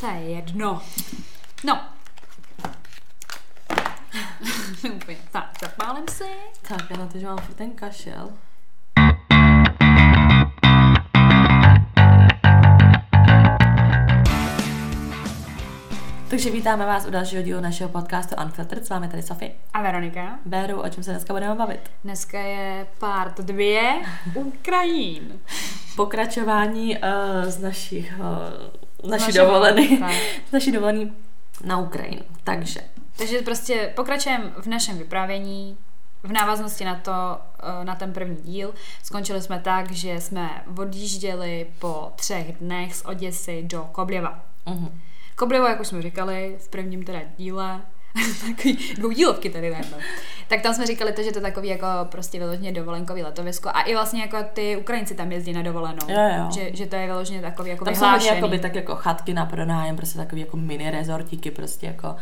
To je jedno. No. Úplně. Tak, zapálím si. Tak, já na to, že mám furt ten kašel. Takže vítáme vás u dalšího dílu našeho podcastu Unfiltered. S vámi tady Sofie. A Veronika. Béru, o čem se dneska budeme bavit? Dneska je part dvě Ukrajín. Pokračování uh, z našich, uh, naší našeho- dovolený, naší dovolený na Ukrajinu. Takže, Takže prostě pokračujeme v našem vyprávění v návaznosti na to, eh, na ten první díl. Skončili jsme tak, že jsme odjížděli po třech dnech z Oděsy do Kobljeva. uh-huh. Kobrevo, jak už jsme říkali, v prvním teda díle, takový dvoudílovky tady najednou. Tak tam jsme říkali to, že to je takový jako prostě vyloženě dovolenkový letovisko a i vlastně jako ty Ukrajinci tam jezdí na dovolenou. Jo, jo. Že, že to je vyloženě takový jako tam jsou hodně vyhlášený. jakoby, tak jako chatky na pronájem, prostě takový jako mini rezortíky, prostě jako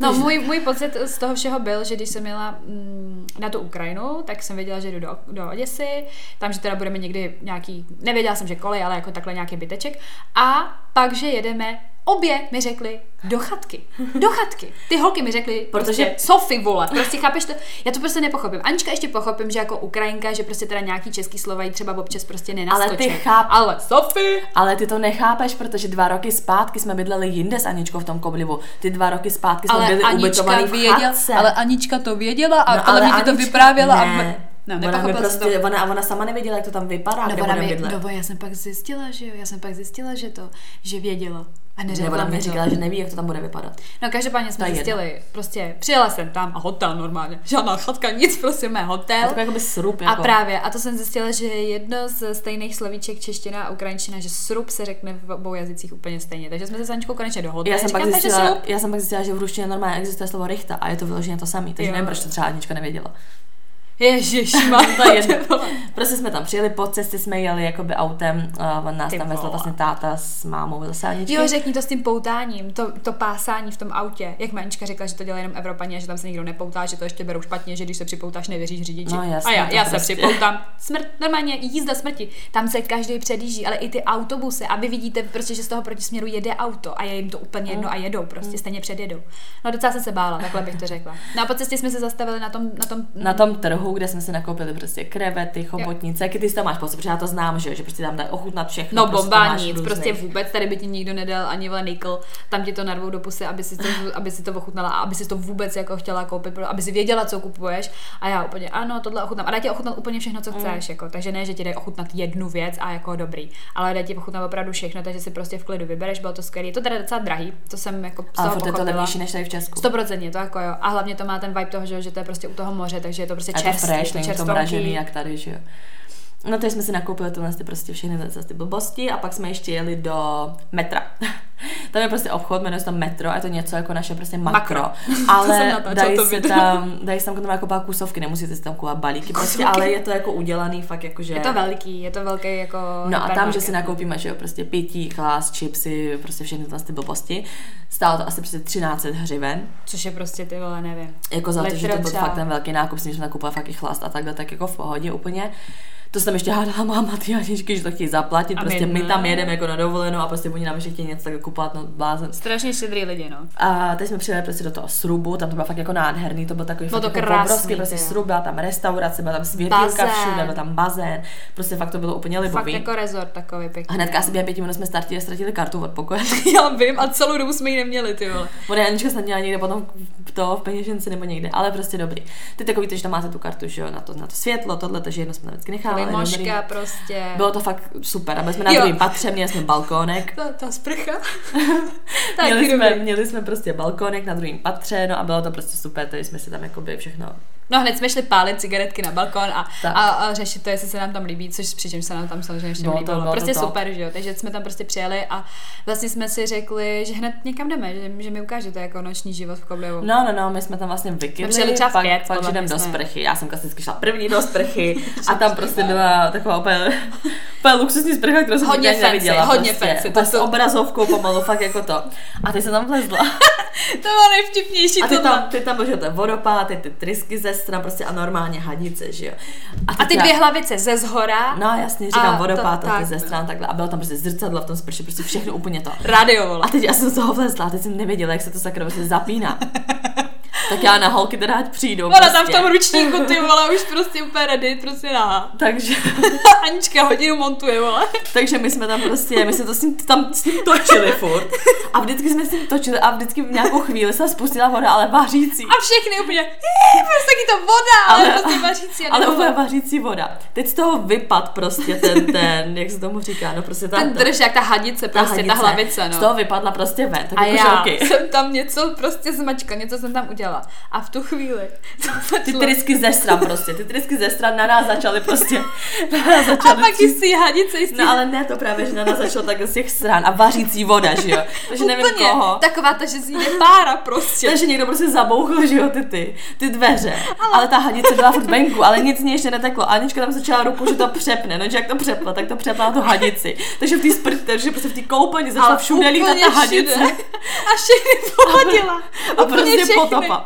No, můj, můj pocit z toho všeho byl, že když jsem jela mm, na tu Ukrajinu, tak jsem věděla, že jdu do, do Oděsy, tam, že teda budeme někdy nějaký, nevěděla jsem, že kolej, ale jako takhle nějaký byteček. A pak, že jedeme, obě mi řekli do chatky. Do chatky. Ty holky mi řekly, Protože- protože Sofy vole, prostě chápeš to? Já to prostě nepochopím. Anička ještě pochopím, že jako Ukrajinka, že prostě teda nějaký český slova jí třeba občas prostě nenaskočí. ty cháp- Ale Sofy, Ale ty to nechápeš, protože dva roky zpátky jsme bydleli jinde s Aničkou v tom Koblivu. Ty dva roky zpátky jsme ale byli Anička ubytovaný v věděla, chatce. ale Anička to věděla a No, ale, ale mi to Anička- vyprávěla a ne. No, ona, mi prostě, to. ona, ona sama nevěděla, jak to tam vypadá, No, kde ona mi, bydlet. no, já jsem pak zjistila, že jo, já jsem pak zjistila, že to, že věděla. A Nebo neřekla ona mi mi to. říkala, že neví, jak to tam bude vypadat. No každopádně jsme zjistili, prostě přijela jsem tam a hotel normálně, žádná chatka, nic, prostě mé hotel. to jako srup, A jako. právě, a to jsem zjistila, že je jedno z stejných slovíček čeština a ukrajinčina, že srup se řekne v obou jazycích úplně stejně. Takže jsme se s Aničkou konečně dohodli. já jsem, pak Říkám, zjistila, já jsem pak zjistila, že v ruštině normálně existuje slovo richta a je to vyloženě to samé. Takže Jo. nevím, proč to třeba Anička nevěděla. Ježišmar, To je jedno. Prostě jsme tam přijeli, po cestě jsme jeli jakoby autem, uh, on nás Ty tam vezl vlastně táta s mámou zase Aničky. Jo, řekni to s tím poutáním, to, to pásání v tom autě. Jak Manička řekla, že to dělá jenom Evropané, a že tam se nikdo nepoutá, že to ještě berou špatně, že když se připoutáš, nevěříš řidiči. No, jasně, a já, to já prostě. se připoutám. Smrt, normálně jízda smrti. Tam se každý předjíždí, ale i ty autobusy. A vy vidíte prostě, že z toho protisměru jede auto a je jim to úplně jedno a jedou, prostě stejně předjedou. No docela jsem se bála, takhle bych to řekla. No a po cestě jsme se zastavili na tom, na tom na tom trhu, kde jsme si nakoupili prostě krevety, chobotnice, jaký ty tam máš pocit, protože já to znám, že, že prostě tam dají ochutnat všechno. No prostě bomba nic, různých. prostě vůbec, tady by ti nikdo nedal ani vole nikl, tam ti to narvou do pusy, aby si to, aby si to ochutnala a aby si to vůbec jako chtěla koupit, aby si věděla, co kupuješ a já úplně, ano, tohle ochutnám a dá ti ochutnat úplně všechno, Mm. co chceš, jako, takže ne, že ti dají ochutnat jednu věc a jako dobrý, ale dá ti ochutnat opravdu všechno, takže si prostě v klidu vybereš, bylo to skvělé, je to teda docela drahý, to jsem jako Ale furt je to levnější než tady v Česku. 100% to jako jo. A hlavně to má ten vibe toho, že, že to je prostě u toho moře, takže je to prostě to fresh, není to mražený jak tady, že jo. No teď jsme si nakoupili tyhle ty prostě všechny ty blbosti a pak jsme ještě jeli do metra. tam je prostě obchod, jmenuje se tam metro a je to něco jako naše prostě makro. Makro. To Ale dají to video. tam, dají si tam jako kupovat kusovky, nemusíte si tam kupovat balíky prostě, Kusovky. ale je to jako udělaný fakt jako, že... Je to velký, je to velký jako No a tam, že si nakoupíme, že jo, prostě pití, chlás, chipsy, prostě všechny ty blbosti. Stálo to asi prostě 13 hřiven. Což je prostě ty vole, nevím. Jako za to, že to byl třeba. fakt ten velký nákup, s jsme nakoupili fakt i chlast a takhle, tak jako v pohodě úplně. To se tam ještě hádala máma ty Aničky, že to chtějí zaplatit, A prostě my tam jedeme jako na dovolenou a prostě oni nám ještě chtějí něco tak kupovat, no blázen. Strašně štědrý lidi, no. A teď jsme přijeli prostě do toho srubu, tam to bylo fakt jako nádherný, to byl takový Bylo fakt to jako krásný, obrovský prostě srub, byla tam restaurace, byla tam světýlka všude, byl tam bazén, prostě fakt to bylo úplně Fakt libový. jako resort takový A pěkný. hnedka asi během pěti minut jsme ztratili, ztratili kartu od pokoje. Já vím, a celou dobu jsme ji neměli, ty vole. Ona Anička snad měla někde potom to v peněžence nebo někde, ale prostě dobrý. Ty takový, že tam máte tu kartu, že jo, na to, na to světlo, tohle, takže jedno jsme vždycky nechávali. Limoška dobrý. prostě. Bylo to fakt super. A byli jsme na druhém patře, měli jsme balkónek. Ta, ta sprcha. Měli jsme, měli jsme prostě balkónek na druhém patře, no a bylo to prostě super, takže jsme si tam jakoby všechno No hned jsme šli pálit cigaretky na balkon a, Tak. a, a, řešit to, jestli se nám tam líbí, což přičemž se nám tam samozřejmě ještě to- líbilo. to prostě top. super, že jo. Takže jsme tam prostě přijeli a vlastně jsme si řekli, že hned někam jdeme, že, že mi ukážete jako noční život v Koblivu. No, no, no, my jsme tam vlastně vykydli, přijeli třeba pak, pět, pak podle že jdem mě do sprchy. Já jsem klasicky šla první do sprchy a tam prostě byla taková úplně, úplně luxusní sprcha, kterou jsem Hodně fancy, neviděla. hodně prostě. fancy, to To s jsou- obrazovkou pomalu, fakt jako to. A ty se tam vlezla. To bylo nejvtipnější A ty tohle. tam, ty tam že ten vodopád, ty, ty trysky ze stran, prostě a normálně hadice, že jo. A ty já- dvě hlavice ze zhora, No jasně, říkám A to- vodopád a ty tak, ze stran takhle. A bylo tam prostě zrcadlo v tom sprše, prostě všechno úplně to. radio. A teď já jsem z toho vlezla a teď jsem nevěděla, jak se to sakra prostě zapíná. tak já na holky teda ať přijdu. Ona prostě. tam v tom ručníku, ty vole, už prostě úplně ready, prostě nahá. Takže, Anička hodinu montuje, vole. takže my jsme tam prostě, my jsme to s ním, tam s ním točili furt. A vždycky jsme s ním točili a vždycky v nějakou chvíli se spustila voda, ale vařící. A všechny úplně, "Jí, prostě taky to voda, ale, Ale- prostě vařící. a Ale nebo- úplně vařící voda. Teď z toho vypad prostě ten, ten, jak se tomu říká, no prostě ta, ten drž, jak ta hadice, prostě ta, hadice hlavice, Z no. toho vypadla prostě ven, tak A jako já žalky. jsem tam něco prostě zmačkla, něco jsem tam udělala. A v tu chvíli Ty trysky ze stran prostě, ty trysky ze stran na nás začaly prostě, na nás A začaly pak i z té hadice, i z té No ale ne to právě, že na nás začalo tak z těch stran a vařící voda, že jo. Takže nevím Úplně, koho. taková ta, že z ní pára prostě. Takže někdo prostě zabouchl, že jo, ty, ty, ty dveře. Ale... ale ta hadice byla furt venku, ale nic ní ještě neteklo. A Anička tam začala ruku, že to přepne. No, že jak to přepla, tak to přepla tu hadici. Takže v té sprt, takže prostě v té koupelně začala všude lítat ta hadice. A všechny pohodila. A Úplně prostě všechny. potopa.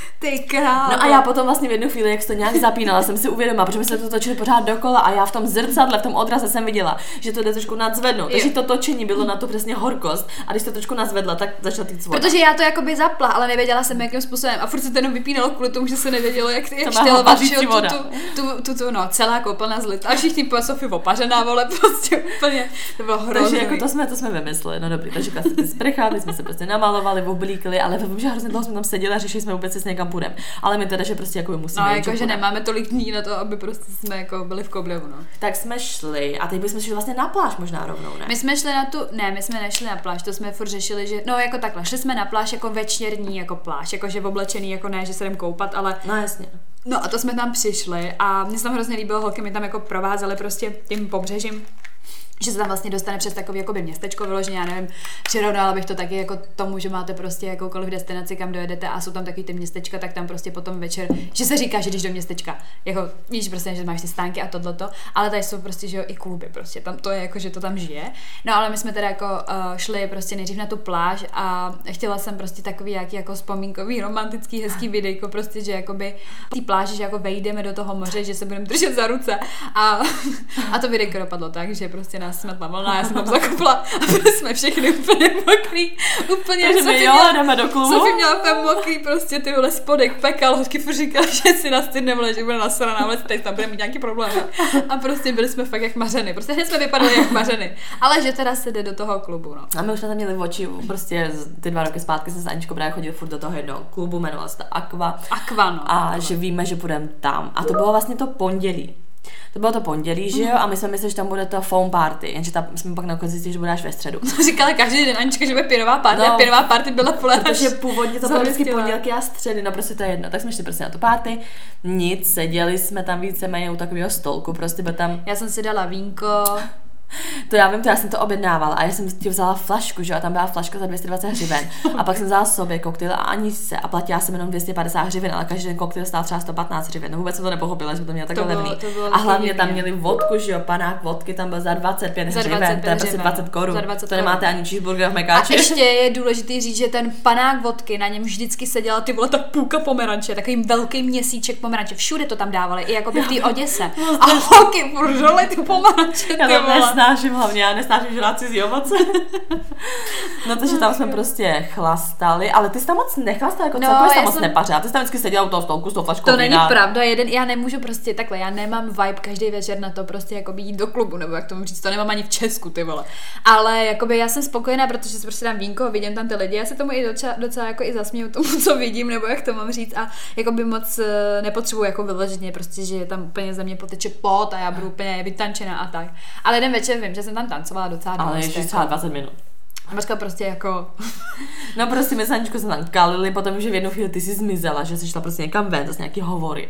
Ty král. No a já potom vlastně v jednu chvíli, jak se to nějak zapínala, jsem si uvědomila, protože my jsme to točili pořád dokola a já v tom zrcadle, v tom odraze jsem viděla, že to jde trošku nadzvednout. Takže to točení bylo na to přesně horkost a když to trošku nazvedla, tak začala týct voda. Protože já to jakoby zapla, ale nevěděla jsem, jakým způsobem. A furt se to jenom vypínalo kvůli tomu, že se nevědělo, jak, má štělovat, tu, tu, tu, tu, tu, no, celá koupelna zlit. A všichni po Sofii opařená, vole, prostě úplně, to bylo hrozný. Takže jako to jsme, to jsme vymysleli, no dobrý, takže klasicky sprcha, my jsme se prostě namalovali, oblíkli, ale vím, že hrozně dlouho jsme tam seděli a řešili jsme vůbec, jestli někam půjdeme. Ale my teda, že prostě jako musíme No, jít, jako, že nemáme tolik dní na to, aby prostě jsme jako byli v Koblevu, no. Tak jsme šli a teď bychom šli vlastně na pláž možná rovnou, ne? My jsme šli na tu, ne, my jsme nešli na pláž, to jsme furt řešili, že, no jako takhle, šli jsme na pláž jako večerní jako pláž, jako že oblečený, jako ne, že se jdem koupat, ale No jasně. No a to jsme tam přišli a mně se tam hrozně líbilo, holky mi tam jako provázely prostě tím pobřežím že se tam vlastně dostane přes takový jakoby městečko vyloženě, já nevím, přirovnala bych to taky jako tomu, že máte prostě jakoukoliv destinaci, kam dojedete a jsou tam taky ty městečka, tak tam prostě potom večer, že se říká, že jdeš do městečka, jako víš prostě, že máš ty stánky a tohleto, ale tady jsou prostě, že jo, i kluby prostě, tam to je jako, že to tam žije. No ale my jsme teda jako uh, šli prostě nejdřív na tu pláž a chtěla jsem prostě takový jaký jako vzpomínkový, romantický, hezký videjko, prostě, že jakoby ty pláže, že jako vejdeme do toho moře, že se budeme držet za ruce a, a to videjko dopadlo tak, že prostě nás smetla vlna, já jsem tam zakopla a byli jsme všechny úplně mokrý, úplně, Takže Sofie jo, měla- jdeme do klubu. Sofie měla úplně mokrý prostě ty vole spodek, pekal, hoďky furt říkala, že si nevole, že bude nasraná, ale teď tam bude mít nějaký problém. A prostě byli jsme fakt jak mařeny, prostě hned jsme vypadali jak mařeny. Ale že teda se jde do toho klubu, no. A my už jsme tam měli v oči, prostě ty dva roky zpátky jsme s Aničkou právě chodili furt do toho jednoho klubu, jmenoval se to Aqua. Aqua, no. A že víme, že půjdeme tam. A to bylo vlastně to pondělí. To bylo to pondělí, že jo? A my jsme mysleli, že tam bude to foam party, jenže tam jsme pak nakonec zjistili, že bude až ve středu. Říkala každý den Anička, že bude pěnová party No. a pěnová party byla pole Protože původně to bylo vždycky pondělky a středy, no prostě to je jedno. Tak jsme šli prostě na tu party, nic, seděli jsme tam víceméně u takového stolku, prostě byl tam Já jsem si dala vínko, To já vím, to já jsem to objednávala a já jsem ti vzala flašku, že a tam byla flaška za 220 hřiven. A pak jsem vzala sobě koktejl a ani se a platila jsem jenom 250 hřiven, ale každý ten koktejl stál třeba 115 hřiven. No vůbec jsem to nepochopila, že to mělo takhle levný. a hlavně tam divně. měli vodku, že jo, panák vodky tam byl za 25 Za hřiven, 25 to je prostě hřiven. 20 korun. Za 20 To nemáte korun. ani cheeseburger v A Mekáči. ještě je důležité říct, že ten panák vodky, na něm vždycky seděla ty vole ta půlka pomeranče, takový velký měsíček pomeranče, všude to tam dávali, i jako by v té Oděse. A holky ty pomeranče, ty vole. Nesnáším hlavně, já nesnáším žrát cizí ovoce. no takže tam jsme prostě chlastali, ale ty jsi tam moc nechlastala, jako No, celkově jsi tam moc jsem- nepařila. Ty jsi tam vždycky seděla u toho stolku s tou flaškou To není vína. pravda, jeden, já nemůžu prostě takhle, já nemám vibe každý večer na to prostě jako jít do klubu, nebo jak tomu říct, to nemám ani v Česku, ty vole. Ale jakoby já jsem spokojená, protože si prostě dám vínko, vidím tam ty lidi, já se tomu i docela, docela jako i zasměju tomu, co vidím, nebo jak to mám říct a jakoby moc eh, nepotřebuji jako vyloženě prostě, že tam úplně ze mě poteče pot a já budu úplně vytančená a tak. Ale jeden večer vím, že jsem tam tancovala docela Ale dost, ještě jako. třeba 20 minut. A Mařka prostě jako, No prostě my s Aničkou jsme tam kalili, potom že v jednu chvíli ty jsi zmizela, že jsi šla prostě někam ven, zase nějaký hovory.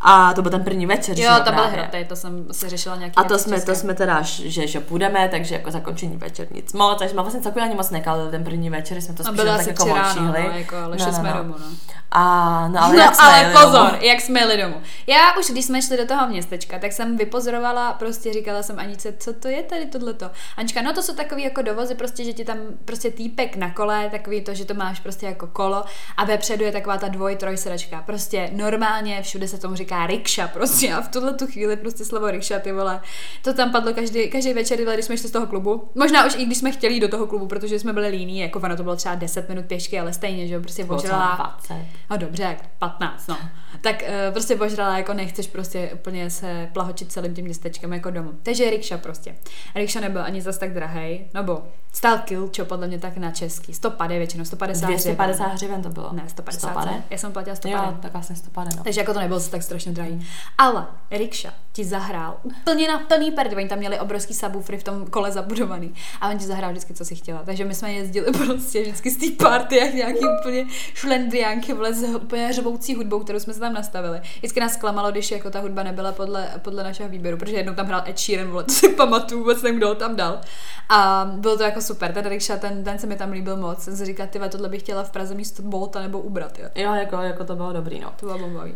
A to byl ten první večer, že Jo, to byl hroty, to jsem si řešila nějaký A to jsme, to české. jsme teda, že, že půjdeme, takže jako zakončení večer nic moc, takže jsme vlastně celkově ani moc nekalili ten první večer, jsme to A spíš tak jako odšíhli. no, jako, ale šli jsme domů, no. A, no ale no, jak jsme ale jeli pozor, domů? jak jsme jeli domů. Já už, když jsme šli do toho městečka, tak jsem vypozorovala, prostě říkala jsem Anice, co to je tady tohleto. Anička, no to jsou takový jako dovozy, prostě, že ti tam prostě týpek na kole, takový to, že to máš prostě jako kolo a vepředu je taková ta dvoj, troj sedačka. Prostě normálně všude se tomu říká rikša, prostě a v tuhle tu chvíli prostě slovo rikša, ty vole, to tam padlo každý, každý večer, když jsme šli z toho klubu. Možná už i když jsme chtěli jít do toho klubu, protože jsme byli líní, jako ono to bylo třeba 10 minut pěšky, ale stejně, že jo, prostě Bylo třeba ožrala. 20. No dobře, jak 15, no. Tak uh, prostě požrala, jako nechceš prostě úplně se plahočit celým tím městečkem jako domů. Takže rikša prostě. Rikša nebyl ani zas tak drahej, nebo stál kilčo, podle mě tak na český. 150 většinou, 150 250 hřiven to bylo. Ne, 150. 150? Já jsem platila 150. Jo, tak vlastně 150, no. Takže jako to nebylo tak strašně drahý. Ale Rikša ti zahrál úplně na plný perdy. Oni tam měli obrovský subwoofery v tom kole zabudovaný. A on ti zahrál vždycky, co si chtěla. Takže my jsme jezdili prostě vždycky z té party, jak nějaký úplně šlendriánky, vole, s úplně řvoucí hudbou, kterou jsme se tam nastavili. Vždycky nás klamalo, když jako ta hudba nebyla podle, podle našeho výběru, protože jednou tam hrál Ed Sheeran, vole, to si pamatuju, vůbec nevím, kdo ho tam dal. A bylo to jako super. Ten Rikša, ten, ten se mi tam líbil moc. Jsem si říkala, ty vole, tohle bych chtěla v Praze místo Bolta nebo ubrat. Jo. Jo, jako, jako to bylo dobrý, no. To bylo bombový.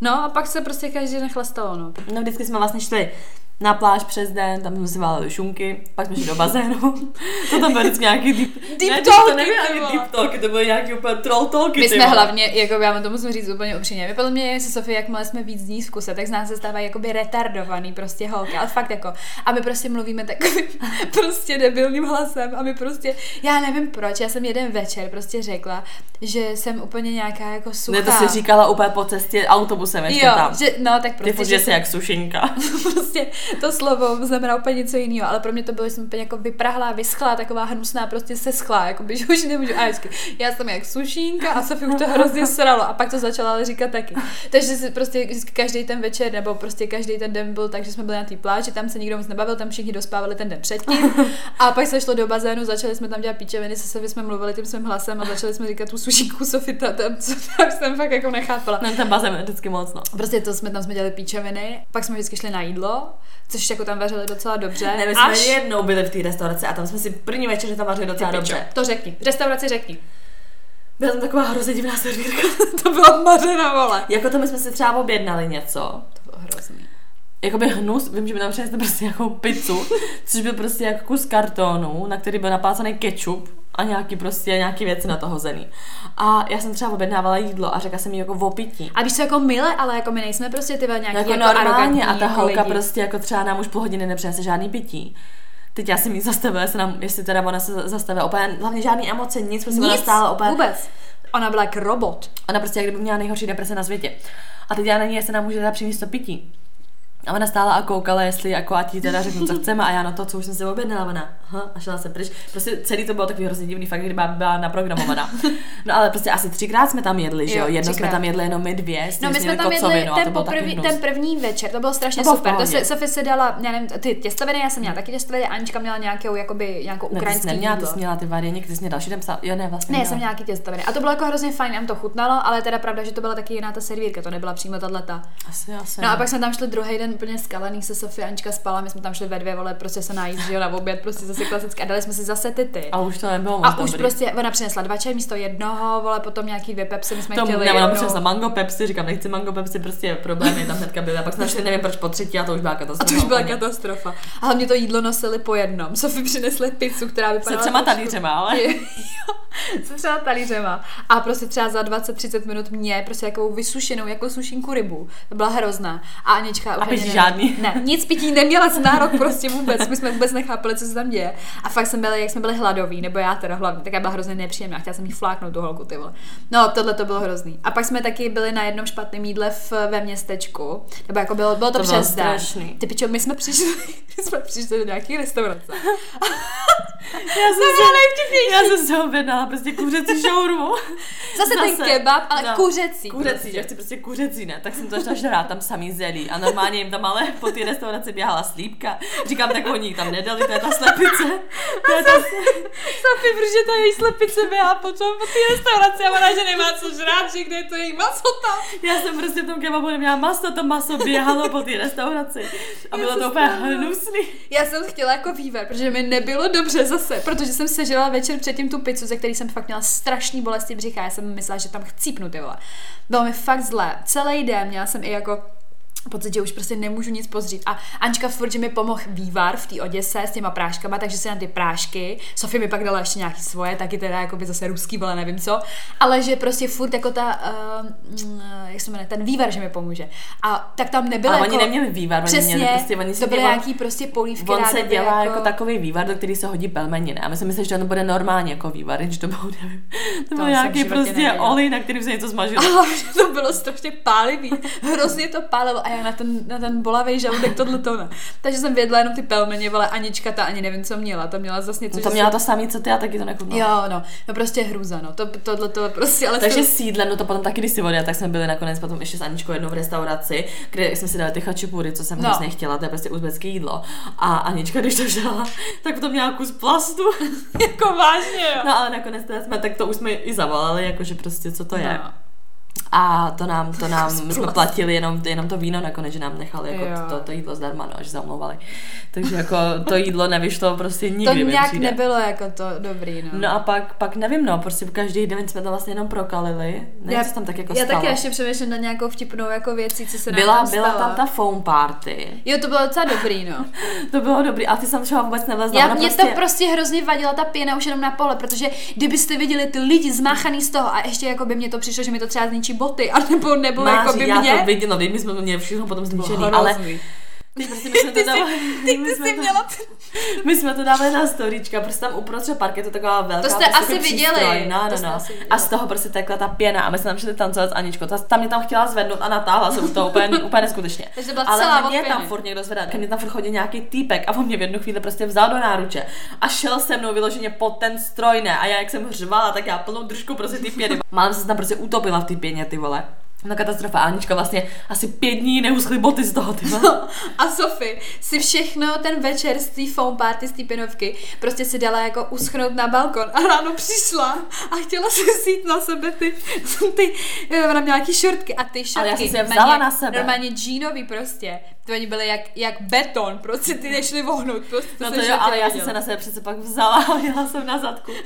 No a pak se prostě každý den chlastalo, no. No vždycky jsme vlastně šli na pláž přes den, tam jsme si váleli šunky, pak jsme šli do bazénu. to tam byly vždycky nějaký deep, Deep ne, talky, to nebyly ty ani deep talky, to byly nějaký úplně troll talky. My ty jsme hlavně, jako já vám to musím říct úplně upřímně, my podle mě se Sofie, jakmile jsme víc dní v kuse, tak z nás se stávají jakoby retardovaný prostě holky, ale fakt jako, a my prostě mluvíme takovým prostě debilním hlasem a my prostě, já nevím proč, já jsem jeden večer prostě řekla, že jsem úplně nějaká jako suchá. Ne, to si říkala úplně po cestě autobusem ještě Jo, tam. že, no tak Ty prostě, furt, že že jsi jak sušenka. prostě to slovo znamená úplně něco jiného, ale pro mě to bylo, že jsem úplně jako vyprahlá, vyschlá, taková hnusná, prostě se schla, jako by, že už nemůžu, a vždycky, já jsem jak sušínka a Sofie už to hrozně sralo a pak to začala ale říkat taky. Takže si prostě vždycky každý ten večer nebo prostě každý ten den byl tak, že jsme byli na té pláži, tam se nikdo moc nebavil, tam všichni dospávali ten den předtím a pak se šlo do bazénu, začali jsme tam dělat píčeviny, se Sofie jsme mluvili tím svým hlasem a začali jsme říkat tu sušínku Sofie, ta- tam, co tam jsem fakt jako nechápala. Ne, ten bazén je vždycky moc, no. Prostě to jsme tam jsme dělali píčeviny, pak jsme vždycky šli na jídlo, což jako tam vařili docela dobře. Ne, my jsme jednou byli v té restauraci a tam jsme si první večer že tam vařili docela Ty dobře. To řekni. Restauraci řekni. Byla tam taková hrozně divná servírka. to byla mařena, vole. jako to my jsme si třeba objednali něco. To bylo hrozný. Jakoby hnus, vím, že mi tam přinesli prostě nějakou pizzu, což byl prostě jako kus kartonu, na který byl napácaný ketchup a nějaký prostě nějaký věci na to hozený. A já jsem třeba objednávala jídlo a řekla jsem jí jako v opití. A víš co, jako milé, ale jako my nejsme prostě ty nějaký jako, jako, normálně a ta jako holka lidi. prostě jako třeba nám už půl hodiny nepřinese žádný pití. Teď já jsem jí zastavila, jestli, nám, jestli teda ona se zastavila úplně, hlavně žádný emoce, nic, prostě ona Nic, stála úplně, vůbec. Ona byla jak robot. ona prostě jak kdyby měla nejhorší deprese na světě. A teď já na ní, jestli nám může teda přinést to pití. A ona stála a koukala, jestli jako ať jí teda řeknu, co chceme a já na to, co už jsem si objednala, ona, aha, a šla se pryč. Prostě celý to bylo takový hrozně divný, fakt, kdyby byla naprogramovaná. No ale prostě asi třikrát jsme tam jedli, že jo, jedno třikrát. jsme tam jedli jenom my dvě, No my jsme tam jedli a to ten, poprvý, ten první večer, to bylo strašně To bylo super. To se, Sofie si dala, já nevím, ty těstoviny, já jsem měla taky těstoviny, Anička měla nějakou, jakoby, nějakou Ne, ty jsi neměla, ty jsi měla ty varieně, ty jsi měla další den psal, jo ne, vlastně Ne, měla. jsem nějaký těstoviny. A to bylo jako hrozně fajn, nám to chutnalo, ale teda pravda, že to byla taky jiná ta servírka, to nebyla přímo tato. Asi, asi. No a pak jsme tam šli druhý den úplně skalený se Sofie Anička spala, my jsme tam šli ve dvě vole, prostě se najít, že jo, na oběd, prostě zase klasicky a dali jsme si zase ty ty. A už to nebylo moc A už dobrý. prostě ona přinesla dva čaje místo jednoho, vole, potom nějaký dvě pepsi, my jsme to chtěli ne, ona přišla mango Pepsi, říkám, nechci mango Pepsi, prostě problémy tam hnedka byly. A pak jsme našli, nevím proč po třetí, a to už byla A katastrofa. to už byla úplně. katastrofa. A hlavně to jídlo nosili po jednom. Sofie přinesli pizzu, která Se vypadala... třema trošku- talířema, ale... Se třeba talířema. A prostě třeba za 20-30 minut mě prostě jako vysušenou, jako sušinku rybu. To byla hrozná. A Anička úplně pití ne- žádný. Ne, nic pití neměla z nárok prostě vůbec. My jsme vůbec nechápali, co se tam děje. A fakt jsme byli, jak jsme byli hladoví, nebo já teda hlavně, tak já byla hrozně nepříjemná. Chtěla jsem jí fláknout tu holku, ty vole. No, tohle to bylo hrozný. A pak jsme taky byli na jednom špatném jídle v, ve městečku. Nebo jako bylo, bylo to, To bylo přes den. strašný. Ty pičo, my jsme přišli, my jsme přišli do nějaký restaurace. Já jsem, To se, já jsem se objednala prostě kuřecí šaurmu. Zase ten kebab, ale no. kuřecí. Kuřecí, prostě. že chci prostě kuřecí, ne? Tak jsem to začala žrát, tam samý zelí. A normálně jim tam ale po té restauraci běhala slípka. Říkám, tak oni tam nedali, to je ta slepice. To je ta, Sofie, protože ta její slepice běhá potom po té restauraci a ona, že nemá co žrát, že kde je to její maso tam. já jsem prostě v tom kebabu neměla maso, to maso běhalo po té restauraci. A bylo to úplně hnusný. Já jsem chtěla jako vývar, protože mi nebylo dobře zase, protože jsem sežela večer předtím tu pizzu, ze který jsem fakt měla strašný bolesti břicha. Já jsem myslela, že tam chcípnu ty vole. Bylo mi fakt zlé. Celý den měla jsem i jako pocit, že už prostě nemůžu nic pozřít. A Ančka furt, že mi pomohl vývar v té Oděse s těma práškama, takže si na ty prášky. Sofie mi pak dala ještě nějaký svoje, taky teda jako by zase ruský, ale nevím co. Ale že prostě furt jako ta, uh, jak se jmenuje, ten vývar, že mi pomůže. A tak tam nebylo A jako... oni neměli vývar, oni Přesně, měli prostě, oni si to byly dělali- nějaký prostě polívky On se dělá jako... takový vývar, do který se hodí pelmeniny. A my si mysleli, že to bude normálně jako vývar, jenže to bylo, nevím, to byl nějaký prostě nevěděla. olej, na kterým se něco hlavně to bylo strašně pálivý. Hrozně to pálilo a já na ten, na ten bolavý žaludek tohle to ne. Takže jsem vědla jenom ty pelmeni, ale Anička ta ani nevím, co měla. Ta měla zase něco, No to měla to samý, co ty, a taky to nechutnalo. Jo, no, no prostě hruza, no. To, tohle to prostě, ale Takže to, s jídlem, no to potom taky, když si odjela, tak jsme byli nakonec potom ještě s Aničkou jednou v restauraci, kde jsme si dali ty chačipuri, co jsem No. hrozně chtěla, to je prostě uzbecké jídlo. A Anička, když to žala, tak potom měla kus plastu. jako vážně, jo. No ale nakonec teda jsme, tak to už jsme i zavolali, jakože prostě co to je. No. A to nám, to nám, my jsme platili jenom, jenom to víno nakonec, že nám nechali jako Jo. to, to, jídlo zdarma, no, že zamlouvali. Takže jako to jídlo nevyšlo prostě nikdy. To nějak přijde. nebylo jako to dobrý, no. No a pak, pak nevím, no, prostě každý den jsme to vlastně jenom prokalili. Co tam tak jako já stalo. taky ještě přemýšlím na nějakou vtipnou jako věcí, co se nám byla, tam byla stalo. tam ta foam party. Jo, to bylo docela dobrý, no. To bylo dobrý. A ty jsem třeba vůbec nevlezla. Já, mě to prostě hrozně vadila ta pěna už jenom na pole, protože kdybyste viděli ty lidi zmáchaný z toho a ještě jako by mě to přišlo, že mi to třeba zničí boty, a nebo, nebo Máří, jako by já mě. to viděla, my jsme to měli všechno potom zničený, Hrozný. ale ty, prostě my jsme to Ty jsi, dávali, ty, my ty jsme to- měla... My jsme to dávali na storička, prostě tam uprostřed parketu taková velká To jste prostě asi viděli. No, To no, jste no. A z toho prostě tekla ta pěna a my jsme tam šli tancovat s Aničkou. Ta, tam mě tam chtěla zvednout a natáhla se u toho úplně, úplně neskutečně. Takže byla Ale celá mě tam furt někdo zvedá. Ke mně tam furt chodil nějaký týpek a on mě v jednu chvíli prostě vzal do náruče a šel se mnou vyloženě pod ten stroj, ne? A já jak jsem hřvala, tak já plnou držku prostě ty pěny. Jsem se tam prostě utopila v té pěně, ty vole. No katastrofa. Anička vlastně asi pět dní neuschly boty z toho, ty vole. A Sofie si všechno ten večer z té foam party, z té pěnovky, prostě si dala jako uschnout na balkon a ráno přišla a chtěla si vzít na sebe ty, ty eh, ona měla nějaký šortky a ty šortky. Ale já jsem si je normálně- vzala na sebe. Normálně džínový prostě. To oni byly jak, jak beton, prostě ty nešli vohnout. Prostě, No se to jo, ale já jsem se na sebe přece pak vzala a měla jsem na zadku.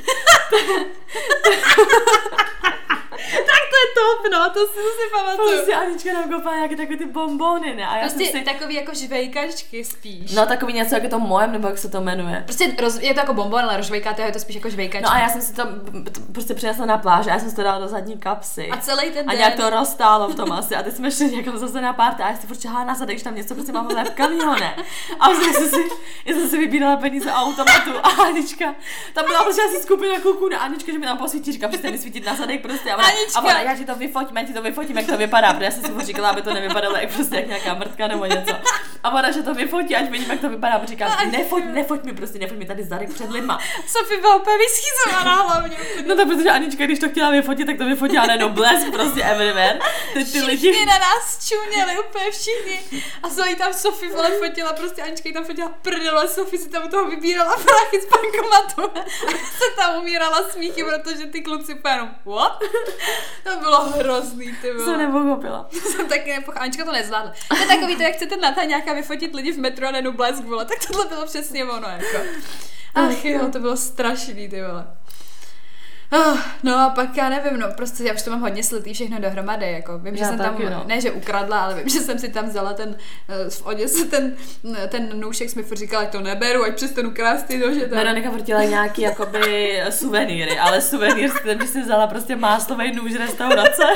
Tak to je top, no, to si zase pamatuju. Prostě Anička nám kopala nějaké takové ty bombony, ne? A já Prostě jsem si... takový jako žvejkačky spíš. No takový něco jako to mojem, nebo jak se to jmenuje. Prostě roz, je to jako bonbon, ale rozžvejkáte je to spíš jako žvejkačka. No a já jsem si to prostě přinesla na pláž a já jsem si to dala do zadní kapsy. a celý ten A den... nějak to roztálo v tom asi. A teď jsme šli někam zase na párty a já si furt čehala na zadek, že tam něco prostě mám lepkavýho, ne? A vlastně jsem si, já jsem si vybírala peníze a automatu a Anička, tam byla prostě asi skupina kluků, ne? Anička, že mi tam posvítí, říká, prostě mi svítit na zadek prostě. A Anička. a ona, já ti to vyfotím, já ti to vyfotím, jak to vypadá, protože já jsem si říkala, aby to nevypadalo jak prostě jak nějaká mrtka nebo něco. A ona, že to vyfotí, ať vidím, jak to vypadá, a říká, nefoť, nefoť mi prostě, nefoť mi tady zadek před lidma. Sofie byla úplně vyschýzovaná hlavně. No to protože Anička, když to chtěla vyfotit, tak to vyfotila najednou blesk prostě everywhere. Ty, ty lidi, Všichni na nás čuměli, úplně všichni. A Zoe tam Sofie vole fotila, prostě Anička tam fotila prdel a Sofie si tam toho vybírala prachy z bankomatu. A se tam umírala smíchy, protože ty kluci jenom, what? To bylo hrozný, ty jsem vole. nepochopila. Jsem taky nepochopila. Anička to nezvládla. To je takový to, jak chcete na nějaká vyfotit lidi v metru a nenu blesk, vole. Tak tohle bylo přesně ono, jako. Ach jo, to bylo strašný, ty vole. Oh, no a pak já nevím, no prostě já už to mám hodně slitý všechno dohromady, jako vím, že Já jsem taky, tam, no. ne že ukradla, ale vím, že jsem si tam vzala ten, eh, v Oděse ten, ten nůžek, jsme furt říkali, to neberu, ať přestanu krást ty nože tam. Veronika vrtila nějaký jakoby suvenýry, ale suvenýr s že si vzala prostě máslový nůž restaurace.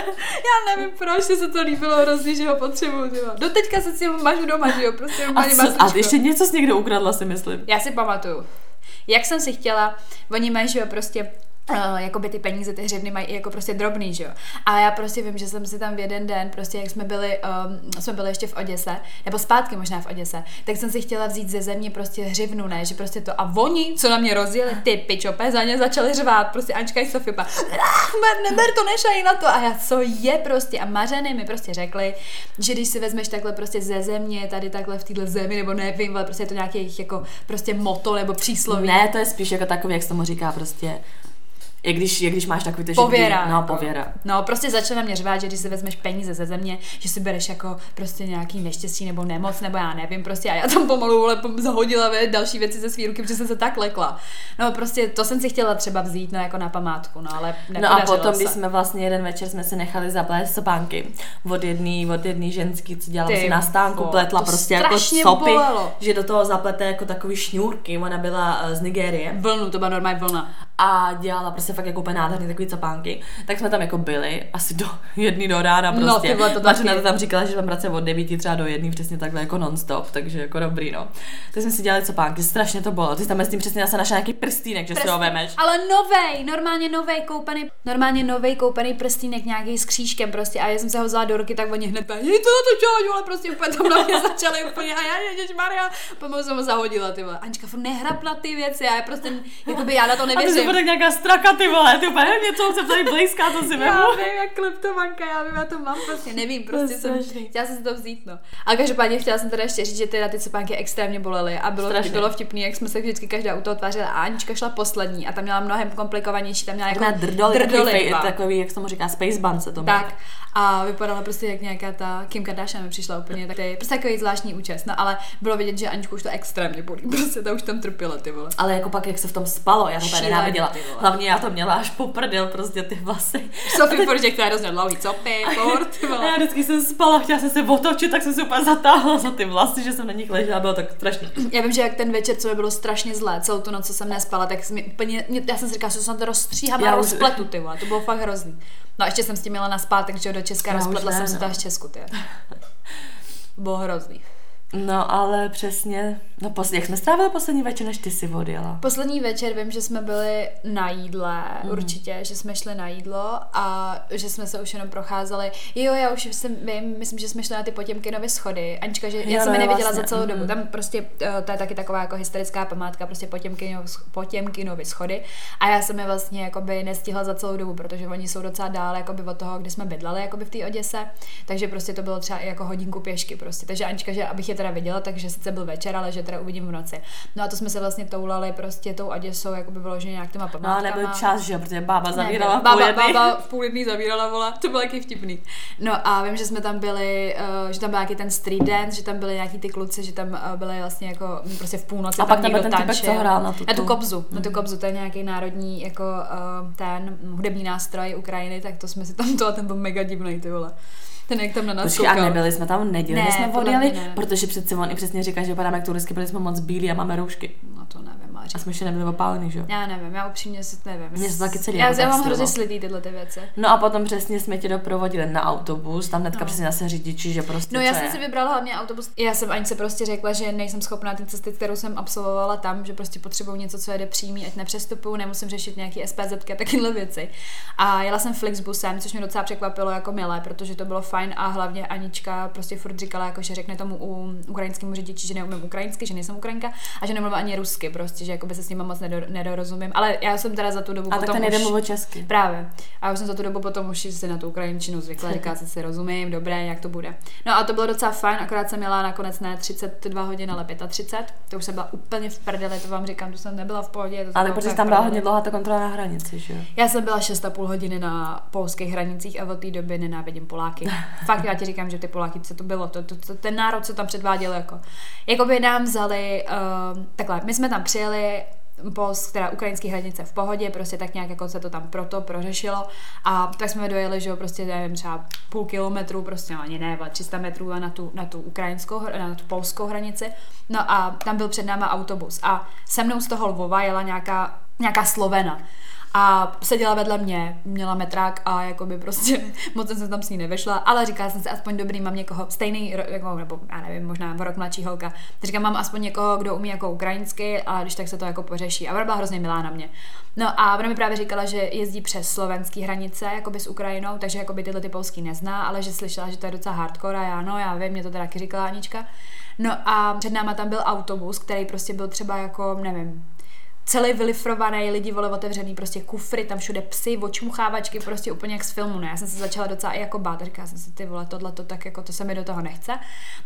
Já nevím proč, že se to líbilo hrozně, že ho potřebuju, vole. Doteďka se si ho mažu doma, že jo, prostě A, co, a ještě něco z někde ukradla si myslím. Já si pamatuju, jak jsem si chtěla, oni mají, že jo, prostě Uh, jakoby ty peníze, ty hřivny mají i jako prostě drobný, že jo. A já prostě vím, že jsem si tam v jeden den, prostě jak jsme byli, um, jsme byli ještě v Oděse, nebo zpátky možná v Oděse, tak jsem si chtěla vzít ze země prostě hřivnu, ne, že prostě to. A oni, co na mě rozjeli, ty pičope, za ně začali řvát, prostě Ančka i Sofie, neber to, nešaj na to. A já, co je prostě. A Mařeny mi prostě řekli, že když si vezmeš takhle prostě ze země, tady takhle v téhle zemi, nebo nevím, ale prostě je to nějaký jako prostě moto nebo přísloví. Ne, to je spíš jako takový, jak se tomu říká prostě jak když, jak když máš takový to, že Pověra. Kdy, no, pověra. No, prostě začala na mě řvát, že když si vezmeš peníze ze země, že si bereš jako prostě nějaký neštěstí nebo nemoc, nebo já nevím, prostě a já tam pomalu vole, zahodila další věci ze svý ruky, protože jsem se tak lekla. No, prostě to jsem si chtěla třeba vzít, no, jako na památku, no, ale No a potom, se. když jsme vlastně jeden večer jsme se nechali zaplést sopánky od jedné od jedný ženský, co dělala si na stánku, pletla prostě jako sopy, bolelo. že do toho zaplete jako takový šňůrky, ona byla eh, z Nigérie. Vlnu, to byla normální vlna. A dělala prostě se fakt jako úplně nádherný takový capánky, tak jsme tam jako byli asi do jedný do rána prostě. No, ty to taky. to tam říkala, že tam pracuje od 9 třeba do jedný, přesně takhle jako non-stop, takže jako dobrý, no. Tak jsme si dělali capánky, strašně to bylo. Ty tam s tím přesně zase našel nějaký prstýnek, že si ho vemeš. Ale novej, normálně novej koupený, normálně novej koupený prstýnek nějaký s křížkem prostě a já jsem se ho vzala do ruky, tak oni hned, je to to čo, ale prostě úplně tam na mě začali úplně a já ježiš Maria, pomalu jsem ho zahodila, ty vole. Anička, furt nehrab na ty věci, já prostě, jakoby já na to nevěřím. A to nějaká straka, ty vole, ty úplně něco, co tady blízká, to si vemu. Já vím, jak kleptomanka, já vím, já to mám prostě, nevím, prostě jsem, chtěla jsem si to vzít, no. A každopádně chtěla jsem teda ještě říct, že teda ty cepánky extrémně bolely a bylo, Strašně. bylo vtipný, jak jsme se vždycky každá u toho tvářila. A Anička šla poslední a tam měla mnohem komplikovanější, tam měla jako drdoly, drdoly takový, takový, jak se tomu říká, space bun se to Tak. A vypadala prostě jak nějaká ta Kim Kardashian mi přišla úplně, tak to je prostě takový zvláštní účes. No ale bylo vidět, že Aničku už to extrémně bolí, prostě ta už tam trpěla, ty vole. Ale jako pak, jak se v tom spalo, já to tady nenáviděla. Hlavně já to měla až po prdel, prostě ty vlasy. Teď... která je hrozně dlouhý copy, furt, Já vždycky jsem spala, chtěla jsem se otočit, tak jsem se úplně zatáhla za ty vlasy, že jsem na nich ležela, bylo tak strašně. Já vím, že jak ten večer, co mi bylo strašně zlé, celou tu noc, co jsem nespala, tak jsem úplně, já jsem si říkala, že jsem to rozstříhám a rozpletu, ty to bylo fakt hrozný. No a ještě jsem s tím měla na zpátek, že do Česka rozpletla jsem se to až Česku, ty. Bylo hrozný. No ale přesně, no pos, jak jsme strávili poslední večer, než ty si odjela? Poslední večer vím, že jsme byli na jídle, mm. určitě, že jsme šli na jídlo a že jsme se už jenom procházeli. Jo, já už jsem, vím, myslím, že jsme šli na ty Potěmkinovy schody. Anička, že jo, já jsem je neviděla vlastně. za celou dobu. Mm. Tam prostě, eh, to je taky taková jako historická památka, prostě Potěmkinovy, Potěmkinovy schody. A já jsem je vlastně jakoby nestihla za celou dobu, protože oni jsou docela dál jakoby od toho, kde jsme bydleli jakoby v té Oděse. Takže prostě to bylo třeba i jako hodinku pěšky prostě. Takže Anička, že abych je teda viděla, takže sice byl večer, ale že teda uvidím v noci. No a to jsme se vlastně toulali prostě tou Aděsou, jako by bylo, že nějak těma památkama. No nebyl čas, že protože bába zavírala ne, bába, půl bába v půl jedný zavírala, vola, to bylo taky vtipný. No a vím, že jsme tam byli, uh, že tam byl nějaký ten street dance, že tam byli nějaký ty kluci, že tam uh, byli vlastně jako mm, prostě v půlnoci a tam pak někdo ten typek, co hrál na tu, na tu kobzu, mm. na tu kobzu, to je nějaký národní jako uh, ten hudební nástroj Ukrajiny, tak to jsme si tam to a ten byl mega divný, ty vole. Ten jak tam na nás Počkej, a nebyli jsme tam neděli, ne, jsme odjeli, protože přece on i přesně říká, že vypadáme jak turisticky, byli jsme moc bílí a máme roušky. No to nevím, A jsme ještě nebyli opálený, že jo? Já nevím, já upřímně si nevím. Mně se taky celý Já, já mám hrozně slitý tyhle ty věci. No a potom přesně jsme tě doprovodili na autobus, tam hnedka no. přesně zase řidiči, že prostě. No já jsem je? si vybrala hlavně autobus. Já jsem ani se prostě řekla, že nejsem schopná ty cesty, kterou jsem absolvovala tam, že prostě potřebuju něco, co jede přímý, ať nepřestupuju, nemusím řešit nějaký SPZ a takovéhle věci. A jela jsem Flixbusem, což mě docela překvapilo jako milé, protože to bylo fajn a hlavně Anička prostě furt říkala, jako, že řekne tomu u ukrajinskému řidiči, že neumím ukrajinsky, že nejsem Ukrajinka a že nemluvím ani rusky, prostě, že by se s ním moc nedor, nedorozumím. Ale já jsem teda za tu dobu a potom tak ten už, česky. Právě. A já jsem za tu dobu potom už si na tu ukrajinčinu zvykla, říká se si rozumím, dobré, jak to bude. No a to bylo docela fajn, akorát jsem měla nakonec ne 32 hodin, ale 35. To už jsem byla úplně v prdeli, to vám říkám, to jsem nebyla v pohodě. To ale protože tam byla hodně dlouhá ta kontrola na hranici, že jo? Já jsem byla 6,5 hodiny na polských hranicích a od té doby nenávidím Poláky. Fakt já ti říkám, že ty Poláky, co to bylo, to, to, to, ten národ, co tam předváděl, jako, jako by nám vzali, uh, takhle, my jsme tam přijeli, Polsk, teda ukrajinské hranice v pohodě, prostě tak nějak jako se to tam proto prořešilo. A tak jsme dojeli, že jo, prostě nevím, třeba půl kilometru, prostě ani ne, 300 metrů na tu, na tu ukrajinskou, na tu polskou hranici, no a tam byl před náma autobus. A se mnou z toho Lvova jela nějaká, nějaká Slovena a seděla vedle mě, měla metrák a jakoby prostě moc jsem tam s ní nevešla, ale říkala jsem si aspoň dobrý, mám někoho stejný, jako, nebo já nevím, možná rok mladší holka, říkám, mám aspoň někoho, kdo umí jako ukrajinsky a když tak se to jako pořeší. A ona byla hrozně milá na mě. No a ona mi právě říkala, že jezdí přes slovenský hranice, jakoby s Ukrajinou, takže jakoby tyhle ty polský nezná, ale že slyšela, že to je docela hardcore a já, no já vím, mě to teda taky říkala Anička. No a před náma tam byl autobus, který prostě byl třeba jako, nevím, celý vylifrovaný, lidi vole otevřený, prostě kufry, tam všude psy, očmuchávačky, prostě úplně jak z filmu, ne? Já jsem se začala docela i jako bát, říkala jsem si, ty vole, tohle to tak jako to se mi do toho nechce.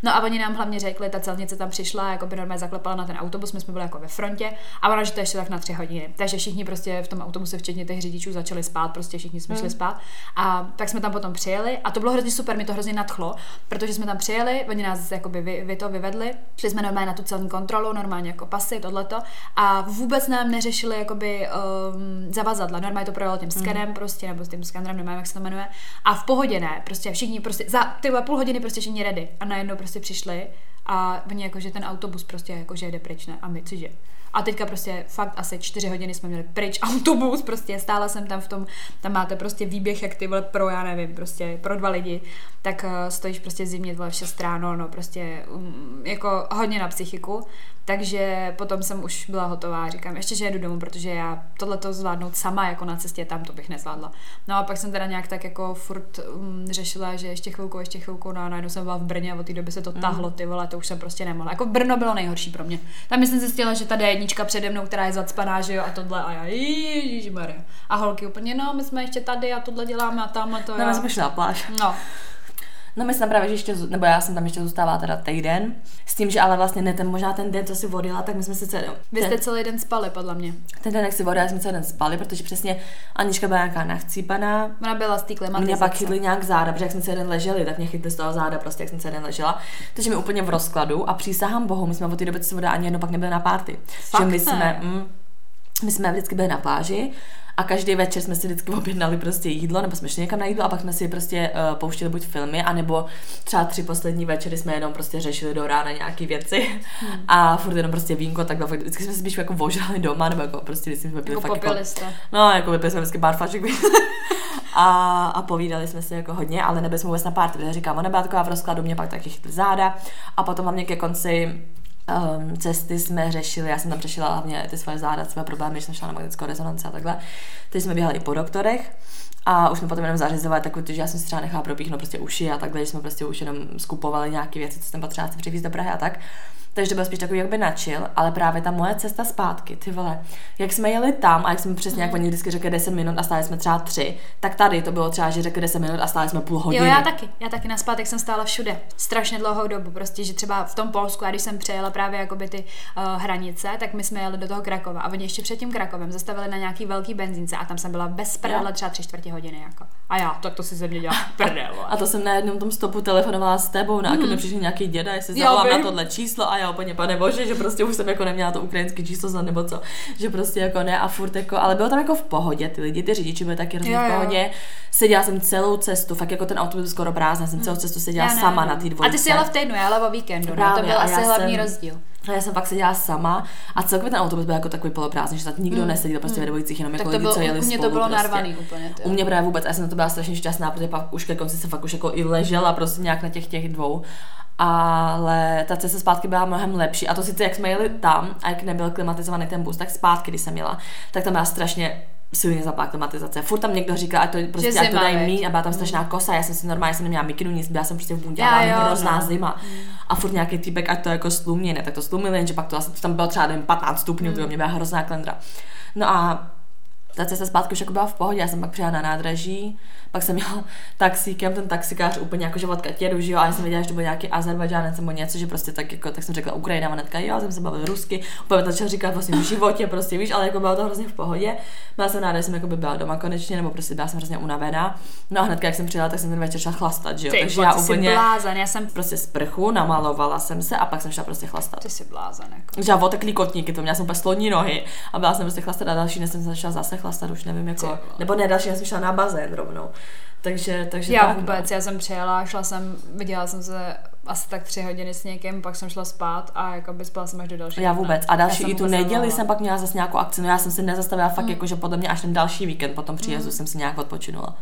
No a oni nám hlavně řekli, ta celnice tam přišla, jako by normálně zaklepala na ten autobus, my jsme byli jako ve frontě a ona, že to ještě tak na tři hodiny. Takže všichni prostě v tom autobuse, včetně těch řidičů, začali spát, prostě všichni jsme šli hmm. spát. A tak jsme tam potom přijeli a to bylo hrozně super, mi to hrozně nadchlo, protože jsme tam přijeli, oni nás jakoby vy, vy to vyvedli, šli jsme normálně na tu celní kontrolu, normálně jako pasy, tohleto a vůbec nám neřešili jakoby um, zavazadla. Normálně to projelo tím skenem mm. prostě, nebo s tím skenerem, nevím, jak se to jmenuje. A v pohodě ne, prostě všichni prostě, za ty půl hodiny prostě všichni ready. A najednou prostě přišli a oni jako, že ten autobus prostě jako, že jede pryč, ne? A my, cože? A teďka prostě fakt asi čtyři hodiny jsme měli pryč autobus, prostě stála jsem tam v tom, tam máte prostě výběh, jak ty vole pro, já nevím, prostě pro dva lidi, tak uh, stojíš prostě zimně vole v 6 ráno, no prostě um, jako hodně na psychiku. Takže potom jsem už byla hotová, říkám, ještě, že jedu domů, protože já tohle to zvládnout sama jako na cestě tam, to bych nezvládla. No a pak jsem teda nějak tak jako furt um, řešila, že ještě chvilku, ještě chvilku, no a najednou jsem byla v Brně a od té doby se to mm. tahlo, ty vole, to už jsem prostě nemohla. Jako Brno bylo nejhorší pro mě. Tam jsem zjistila, že ta jednička přede mnou, která je zacpaná, že jo, a tohle a já, ježišmarja. A holky úplně, no, my jsme ještě tady a tohle děláme a tam a to. No, my jsme šli na pláž. No, No my jsme právě, že ještě, nebo já jsem tam ještě zůstává teda týden, s tím, že ale vlastně ne ten, možná ten den, co si vodila, tak my jsme se celý, Vy jste celý den spali, podle mě. Ten den, jak si vodila, jsme celý den spali, protože přesně Anička byla nějaká nachcípaná. Ona byla z té Mě pak chytli nějak záda, protože jak jsme celý den leželi, tak mě chytli z toho záda, prostě jak jsem celý den ležela. Takže mi úplně v rozkladu a přísahám bohu, my jsme od té doby, co se voda ani jedno pak nebyli na párty. Fakt že my ne. jsme, mm, my jsme vždycky byli na pláži a každý večer jsme si vždycky objednali prostě jídlo, nebo jsme šli někam na jídlo a pak jsme si prostě uh, pouštěli buď filmy, anebo třeba tři poslední večery jsme jenom prostě řešili do rána nějaké věci hmm. a furt jenom prostě vínko, tak fakt, vždycky jsme si spíš jako vožrali doma, nebo jako prostě vždycky jsme pili jako fakt jako, jste. no jako vypili jsme vždycky pár flašek a, a povídali jsme si jako hodně, ale nebyli jsme vůbec na pár, protože říkám, ona byla taková v rozkladu, mě pak taky chytli záda a potom hlavně ke konci um, cesty jsme řešili, já jsem tam řešila hlavně ty svoje záda, své problémy, že jsem šla na magnetickou rezonanci a takhle. Teď jsme běhali i po doktorech a už jsme potom jenom zařizovali takový, že já jsem si třeba nechala propíchnout prostě uši a takhle, že jsme prostě už jenom skupovali nějaké věci, co jsem potřebovala si do Prahy a tak. Takže to byl spíš takový jakoby načil, ale právě ta moje cesta zpátky, ty vole, jak jsme jeli tam a jak jsme přesně, jak oni vždycky řekli 10 minut a stáli jsme třeba 3, tak tady to bylo třeba, že řekli 10 minut a stáli jsme půl hodiny. Jo, já taky. Já taky na zpátek jsem stála všude. Strašně dlouhou dobu. Prostě, že třeba v tom Polsku, a když jsem přejela právě jakoby ty uh, hranice, tak my jsme jeli do toho Krakova a oni ještě před tím Krakovem zastavili na nějaký velký benzínce a tam jsem byla bez prdele třeba tři čtvrtě hodiny. Jako. A já, tak to si ze mě dělá prdel. A to jsem na jednom tom stopu telefonovala s tebou, na mm. mi přišel nějaký děda, jestli zavolám na tohle číslo a já úplně, pane bože, že prostě už jsem jako neměla to ukrajinské číslo za nebo co, že prostě jako ne a furt jako, ale bylo tam jako v pohodě, ty lidi, ty řidiči byli taky hrozně v pohodě. Seděla jsem celou cestu, fakt jako ten autobus skoro prázdný, jsem celou cestu seděla Já sama ne, na té dvojce. A ty jsi jela v týdnu, já jela o víkendu, no, Právě, to byl asi já hlavní jsem- rozdíl. A já jsem fakt seděla sama a celkově ten autobus byl jako takový poloprázdný, že tam nikdo Mm. neseděl prostě ve dvojicích, jenom Tak jako to lidi, co jeli u mě to bylo prostě. narvaný úplně. Ty. U mě právě vůbec, já jsem na to byla strašně šťastná, protože pak už ke konci jsem fakt už jako i ležela prostě nějak na těch těch dvou. Ale ta cesta zpátky byla mnohem lepší. A to sice, jak jsme jeli tam a jak nebyl klimatizovaný ten bus, tak zpátky, když jsem jela, tak tam byla strašně silně zaplá klimatizace. Furt tam někdo říká, ať to, prostě, ať to zima, dají míň a byla tam strašná kosa. Já jsem si normálně jsem neměla mikinu, nic, byla jsem prostě v bundě, jo, hrozná no. zima. A furt nějaký týpek, ať to jako stlumí, ne, tak to stlumili, jenže pak to asi tam bylo třeba nevím, 15 stupňů, to mě byla hrozná klendra. No a ta cesta zpátky už jako byla v pohodě, já jsem pak přijela na nádraží, pak jsem jela taxíkem, ten taxikář úplně jako, že odkud jedu, že jo, a já jsem věděla, že to byl nějaký Azerbajdžánec nebo něco, že prostě tak jako, tak jsem řekla Ukrajina, a hnedka, jo, jsem se bavil rusky, úplně to začal říkat vlastně v životě, prostě víš, ale jako bylo to hrozně v pohodě. Byla jsem ráda, že jsem jako by byla doma konečně, nebo prostě byla jsem hrozně unavená. No a hnedka, jak jsem přijela, tak jsem ten večer šla chlastat, že jo, Ty, takže já úplně blázen, já jsem... prostě sprchu, namalovala jsem se a pak jsem šla prostě chlastat. Ty jsi blázen, jako. Já oteklý kotníky, to měla jsem úplně sloní nohy a byla jsem prostě chlastat a další den jsem začala zase chlastat, už nevím jako, nebo ne, další den jsem šla na bazén rovnou. Takže, takže Já tak, vůbec, já jsem přijela, šla jsem, viděla jsem se asi tak tři hodiny s někým, pak jsem šla spát a jako by spala jsem až do dalšího Já vůbec. A další Já i tu neděli nemohla. jsem pak měla zase nějakou akci, no já jsem si nezastavila fakt jako, že podle mě až ten další víkend po tom příjezdu jsem si nějak odpočinula.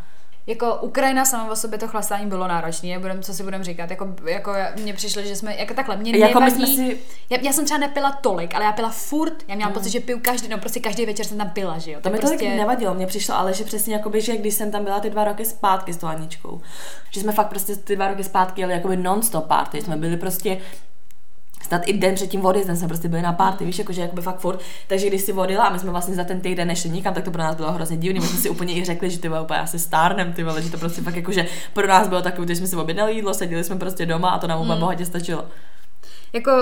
Jako Ukrajina sama o sobě to chlastání bylo náročné, budem, co si budeme říkat. Jako, jako mně přišlo, že jsme, jako takhle, mě Jako my nevadí, jsme si- já, já, jsem třeba nepila tolik, ale já pila furt, já měla pocit, že piju každý, no prostě každý večer jsem tam pila, že jo. To mi prostě... tolik nevadilo, mně přišlo ale, že přesně jakoby, že když jsem tam byla ty dva roky zpátky s tou Aničkou, že jsme fakt prostě ty dva roky zpátky jeli jakoby non-stop party, jsme byli prostě snad i den před tím odjezdem jsme prostě byli na party, víš, jakože jakoby fakt furt. Takže když si odjela a my jsme vlastně za ten týden nešli nikam, tak to pro nás bylo hrozně divný. My jsme si úplně i řekli, že ty úplně asi stárnem, ty vole, že to prostě fakt jakože pro nás bylo takové, že jsme si objednali jídlo, seděli jsme prostě doma a to nám úplně bohatě stačilo. Jako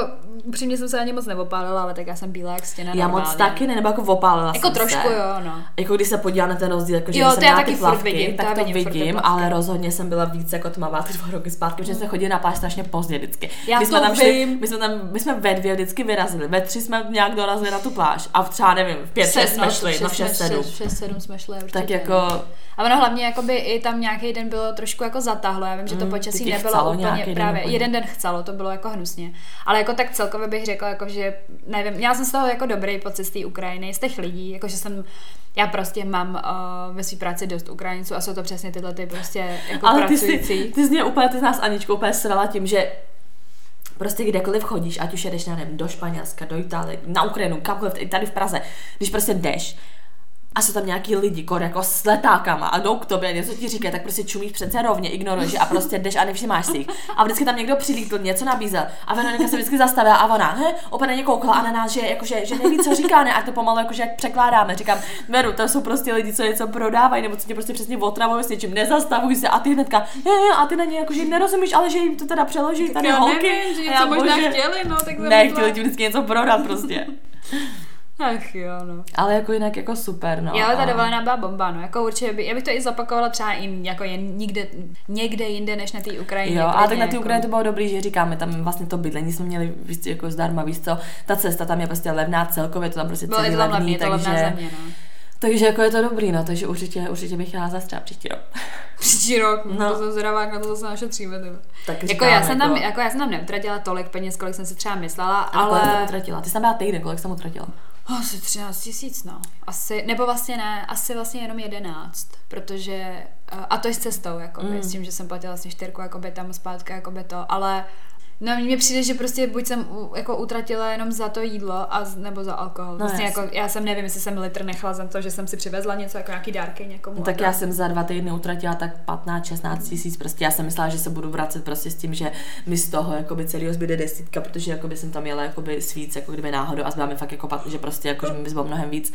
upřímně jsem se ani moc neopálila, ale tak já jsem bílá jak stěna Já moc normálně. taky ne, nebo jako opálila Jako jsem trošku se. jo, no. Jako když se podívám na ten rozdíl, jako že Jo, jsem já taky plavky, vidím, tak to vidím vidím, ale rozhodně jsem byla víc jako tmavá ty dva roky zpátky, protože jsme chodili na pláž strašně pozdě vždycky. Já my jsme tam šli, my jsme tam, my jsme ve dvě vždycky vyrazili, ve tři jsme nějak dorazili na tu pláž a v třeba nevím, v pět, šest jsme šli, no v šest, sedm. 6, 7 jsme šli určitě. Tak no. jako, A ono hlavně jakoby i tam nějaký den bylo trošku jako zatáhlo. Já vím, že to Mm, počasí taky nebylo úplně den právě. úplně. jeden den chcelo, to bylo jako hnusně. Ale jako tak celkově bych řekla, jako, že nevím, měla jsem z toho jako dobrý pocit z té Ukrajiny, z těch lidí, jako že jsem já prostě mám uh, ve své práci dost Ukrajinců a jsou to přesně tyhle ty prostě jako ale ty jsi, pracující. ty jsi mě úplně, ty jsi nás Aničkou úplně srala tím, že prostě kdekoliv chodíš, ať už jedeš, já nevím, do Španělska, do Itálie, na Ukrajinu, kamkoliv, i tady v Praze, když prostě jdeš a jsou tam nějaký lidi, kor jako s letákama a jdou k tobě, něco ti říkají, tak prostě čumíš přece rovně, ignoruješ je a prostě jdeš a nevšimáš si jich. A vždycky tam někdo přilítl, něco nabízel a Veronika se vždycky zastavila a ona, he, opět na ně koukla a na nás, že, jakože, že neví, co říká, ne, a to pomalu jakože jak překládáme. Říkám, Veru, to jsou prostě lidi, co něco prodávají, nebo co tě prostě přesně otravují s něčím, nezastavuj se a ty hnedka, je, je, a ty na ně jakože nerozumíš, ale že jim to teda přeloží tady já holky. nevím, že já, možná bože, chtěli, no, tak jsem Ne, myslela- chtěli ti vždycky něco prodat prostě. Ach jo, no. Ale jako jinak jako super, no. Jo, ta dovolená byla bomba, no. Jako určitě, by, já bych to i zopakovala třeba i jako jen nikde, někde jinde, než na té Ukrajině. Jo, ale tak na té jako. Ukrajině to bylo dobrý, že říkáme, tam vlastně to bydlení jsme měli víc jako zdarma, víš co, ta cesta tam je prostě levná celkově, to tam prostě Bylo celý levný, levný, je to levná takže, země, no. takže jako je to dobrý, no, takže určitě, určitě bych chtěla zase třeba příští rok. Příští rok, No. no. to jsem zvědavá, jak na to zase našetříme. Tak Jako já, jsem tam, jako já jsem tam neutratila tolik peněz, kolik jsem si třeba myslela, ale... ale utratila? Ty jsi tam byla týden, kolik jsi tam utratila? asi 13 tisíc, no. Asi, nebo vlastně ne, asi vlastně jenom 11, protože, eh, a to je s cestou, jakoby, Mm. mm. s tím, že jsem platila vlastně čtyřku, jakoby tam zpátky, jakoby to, ale No, mně přijde, že prostě buď jsem u, jako utratila jenom za to jídlo, a, nebo za alkohol. No, vlastně jako, já jsem nevím, jestli jsem litr nechala za to, že jsem si přivezla něco, jako nějaký dárky někomu. No, tak já jsem za dva týdny utratila tak 15-16 tisíc, prostě já jsem myslela, že se budu vracet prostě s tím, že mi z toho jakoby celý zbyde desítka, protože jakoby jsem tam jela jakoby s víc, jako kdyby náhodou a zbyla mi fakt jako, pat- že prostě jako, že mi zbylo mnohem víc.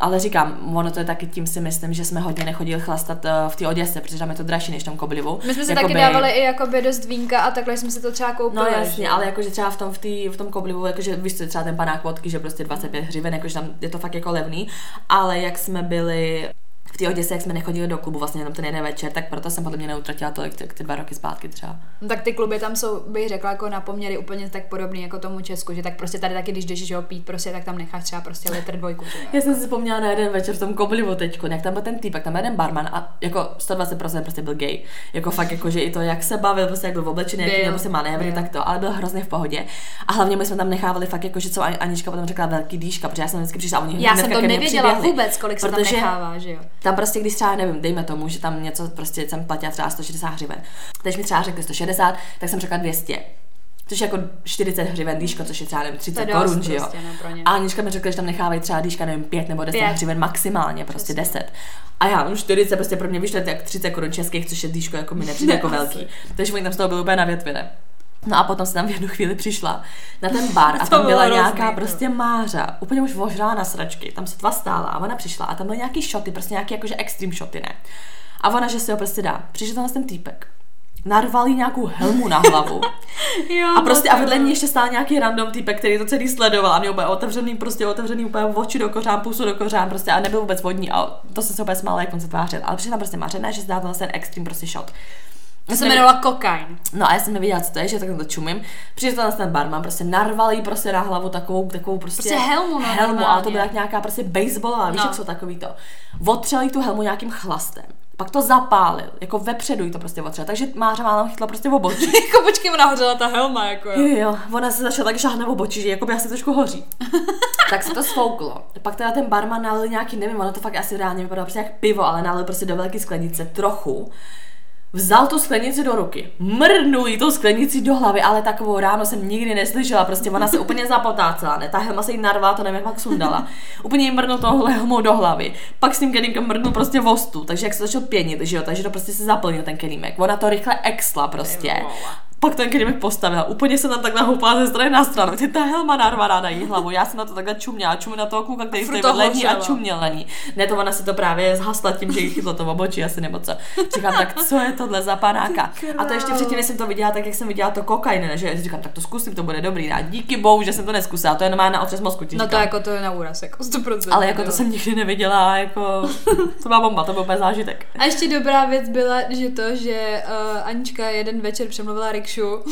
Ale říkám, ono to je taky tím si myslím, že jsme hodně nechodili chlastat eh, v té Oděse, protože tam je to dražší než v tom Koblivu. My jsme si Jakoby- taky dávali i jakoby dost vínka a takhle jsme si to třeba No koupili. jasně, ale jakože třeba v tom, v, tý, v tom koblivu, jakože víš co, třeba ten panák vodky, že prostě 25 hřiven, jakože tam je to fakt jako levný, ale jak jsme byli v té Oděse, jak jsme nechodili do klubu vlastně jenom ten jeden večer, tak proto jsem podle mě neutratila tolik ty, ty dva roky zpátky třeba. No, tak ty kluby tam jsou, bych řekla, jako na poměry úplně tak podobný jako tomu Česku, že tak prostě tady taky, když jdeš že jo, pít, prostě, tak tam necháš třeba prostě litr dvojku. Že. Já jsem si vzpomněla na jeden večer v tom koblivu teď, jak tam byl ten týpek, tam byl jeden barman a jako 120% prostě byl gay. Jako fakt, jako, že i to, jak se bavil, prostě jak byl oblečený, jaký Byl. měl prostě manévry, Byl. tak to, ale byl hrozně v pohodě. A hlavně my jsme tam nechávali fakt, jako, že co Ani- Anička potom řekla velký dýška, protože já jsem vždycky přišla oni Já jsem to nevěděla vůbec, kolik se tam nechává, že jo. Tam prostě, když třeba, nevím, dejme tomu, že tam něco prostě jsem platila třeba 160 hřiven. Teď mi třeba řekli 160, tak jsem řekla 200. Což je jako 40 hřiven dýško, což je třeba nevím, 30 To dost korun, že jo. prostě, no. A Anička mi řekla, že tam nechávají třeba dýška, nevím, 5 nebo 10 Pět. hřiven maximálně, prostě Přesně. 10. A já už 40 prostě pro mě vyšlo jak 30 korun českých, což je dýško jako mi nepřijde Ne, jako velký. Takže oni tam z toho byli úplně na větvine. No a potom se tam v jednu chvíli přišla na ten bar a tam byla nějaká hrozný, no. prostě mářa, úplně už ožrá na sračky, tam sotva stála a ona přišla a tam byly nějaký šoty, prostě nějaký jakože extreme šoty, ne. A ona, že si ho prostě dá. Přišel tam ten týpek. Narval jí nějakou helmu na hlavu. Jo, A prostě a no, vedle ní ještě stál nějaký random týpek, který to celý sledoval a měl úplně otevřený, prostě otevřený úplně oči do kořán, pusu do kořán, prostě a nebyl vůbec vodní a to se úplně smála, jak on se tvářil. Ale přišel tam prostě mařené, že zdá ten extreme prostě shot. To se jmenovala kokain. No a já jsem nevěděla, co to je, že tak na to čumím. Přišel tam ten barman, prostě narval jí prostě na hlavu takovou, takovou prostě, Prostě helmu, no, helmu, ale to byla jak nějaká prostě baseballová, víš, No. jak jsou takový to. Otřel jí tu helmu nějakým chlastem. pak to zapálil, jako vepředu jí to prostě otřela, takže Máře málem chytla prostě v obočí. jako počkej, ona hořela ta helma, jako jo. Jo, jo, ona se začala tak žáhnout v obočí, že jako by asi trošku hoří. tak se to sfouklo. Pak teda ten barman nalil nějaký, nevím, ono to fakt asi reálně vypadalo prostě jak pivo, ale nalil prostě do velké sklenice trochu vzal tu sklenici do ruky, mrnul jí tu sklenici do hlavy, ale takovou ráno jsem nikdy neslyšela, prostě ona se úplně zapotácela, ne, ta helma se jí narvala, to nevím, jak sundala. Úplně jí mrnul tohle helmou do hlavy, pak s tím kelímkem mrnul prostě vostu, takže jak se začal pěnit, že jo, takže to prostě se zaplnil ten kelímek. Ona to rychle exla prostě pak ten krimek postavila. Úplně se tam takhle houpala ze strany na stranu. Ty ta helma narvaná na její hlavu. Já jsem na to takhle čuměla, čumě na toho kluka, který stojí vedle ní a čuměl na ní. Ne, to ona se to právě zhasla tím, že jí chytlo to v obočí asi nebo co. Říkám, tak co je tohle za panáka? A to ještě předtím, než jsem to viděla, tak jak jsem viděla to kokain, že říkám, tak to zkusím, to bude dobrý. A díky bohu, že jsem to neskusila. To je normálně na otřes mozku. No to jako to je na úraz, jako 100%. Ale jako to jsem nikdy neviděla, jako to má bomba, to byl zážitek. A ještě dobrá věc byla, že to, že uh, Anička jeden večer přemluvila Rikšu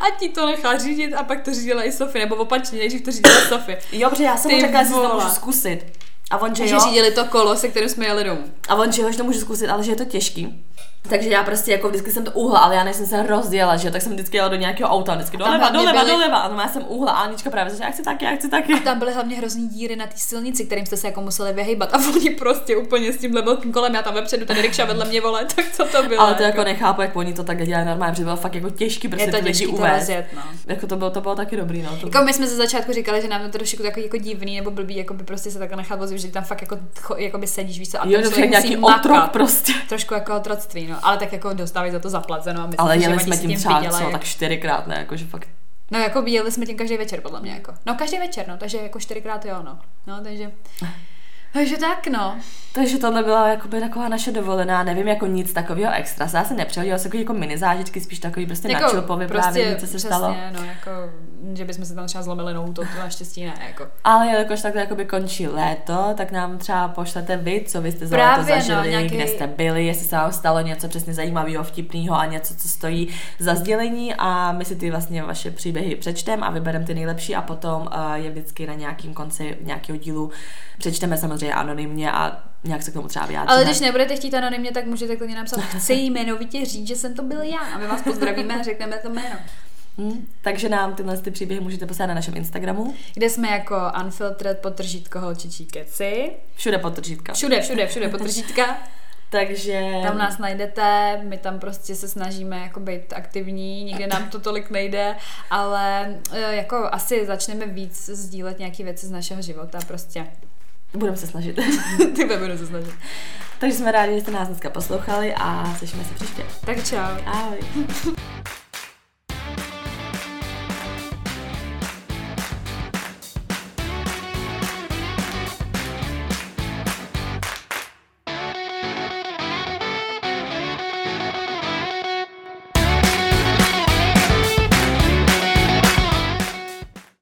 a ti to nechá řídit a pak to řídila i Sofie, nebo opačně, nejdřív to řídila Sofie. Jo, protože já jsem mu řekla, že to můžu zkusit. A on, že, že jo? řídili to kolo, se kterým jsme jeli domů. A on, že jo, že to můžu zkusit, ale že je to těžký. Takže já prostě jako vždycky jsem to uhla, ale já než jsem se rozjela, že tak jsem vždycky jela do nějakého auta, vždycky doleva, doleva, byly... doleva. A no, já jsem uhla a Anička právě že já chci taky, já chci taky. A tam byly hlavně hrozný díry na té silnici, kterým jste se jako museli vyhýbat. A oni prostě úplně s tím velkým kolem, já tam vepředu, ten rikša vedle mě vole, tak co to bylo. Ale to jako, jako nechápu, jak oni to tak dělají normálně, protože bylo fakt jako těžký prostě je to těžký lidi uvést. Rozjet, no. Jako to bylo, to bylo taky dobrý, no. To... Jako my jsme ze začátku říkali, že nám to trošku jako, jako divný nebo blbý, jako by prostě se takhle nechat vozit, že tam fakt jako, jako by sedíš, víš co, a jo, to nějaký otrok prostě. Trošku jako otroctví, no, ale tak jako dostávají za to zaplaceno. A myslím, ale jeli že jsme tím třeba co, tak čtyřikrát, ne, jakože fakt No jako jeli jsme tím každý večer, podle mě. Jako. No každý večer, no, takže jako čtyřikrát jo, no. No, takže... Takže tak, no. Takže tohle byla jakoby taková naše dovolená, nevím, jako nic takového extra. Já se nepřehodila se jako mini zážitky, spíš takový prostě jako, na chill prostě, co se přesně, stalo. no, jako, že bychom se tam třeba zlomili nohu, to, to naštěstí ne, jako. Ale jelikož takhle jakoby končí léto, tak nám třeba pošlete vy, co vy jste za léto no, zažili, no, nějaký... kde jste byli, jestli se vám stalo něco přesně zajímavého, vtipného a něco, co stojí za sdělení a my si ty vlastně vaše příběhy přečteme a vybereme ty nejlepší a potom uh, je vždycky na nějakým konci nějakého dílu přečteme samozřejmě anonymně a nějak se k tomu třeba vyjádříme. Ale když nebudete chtít anonymně, tak můžete klidně napsat, chci jmenovitě říct, že jsem to byl já a my vás pozdravíme a řekneme to jméno. Hmm, takže nám tyhle ty příběhy můžete poslat na našem Instagramu. Kde jsme jako unfiltered potržítko holčičí keci. Všude potržítka. Všude, všude, všude potržítka. Takže... Tam nás najdete, my tam prostě se snažíme jako být aktivní, nikdy nám to tolik nejde, ale e, jako asi začneme víc sdílet nějaké věci z našeho života prostě. Budeme se snažit. Ty budeme se snažit. Takže jsme rádi, že jste nás dneska poslouchali a slyšíme se příště. Tak čau. Ahoj.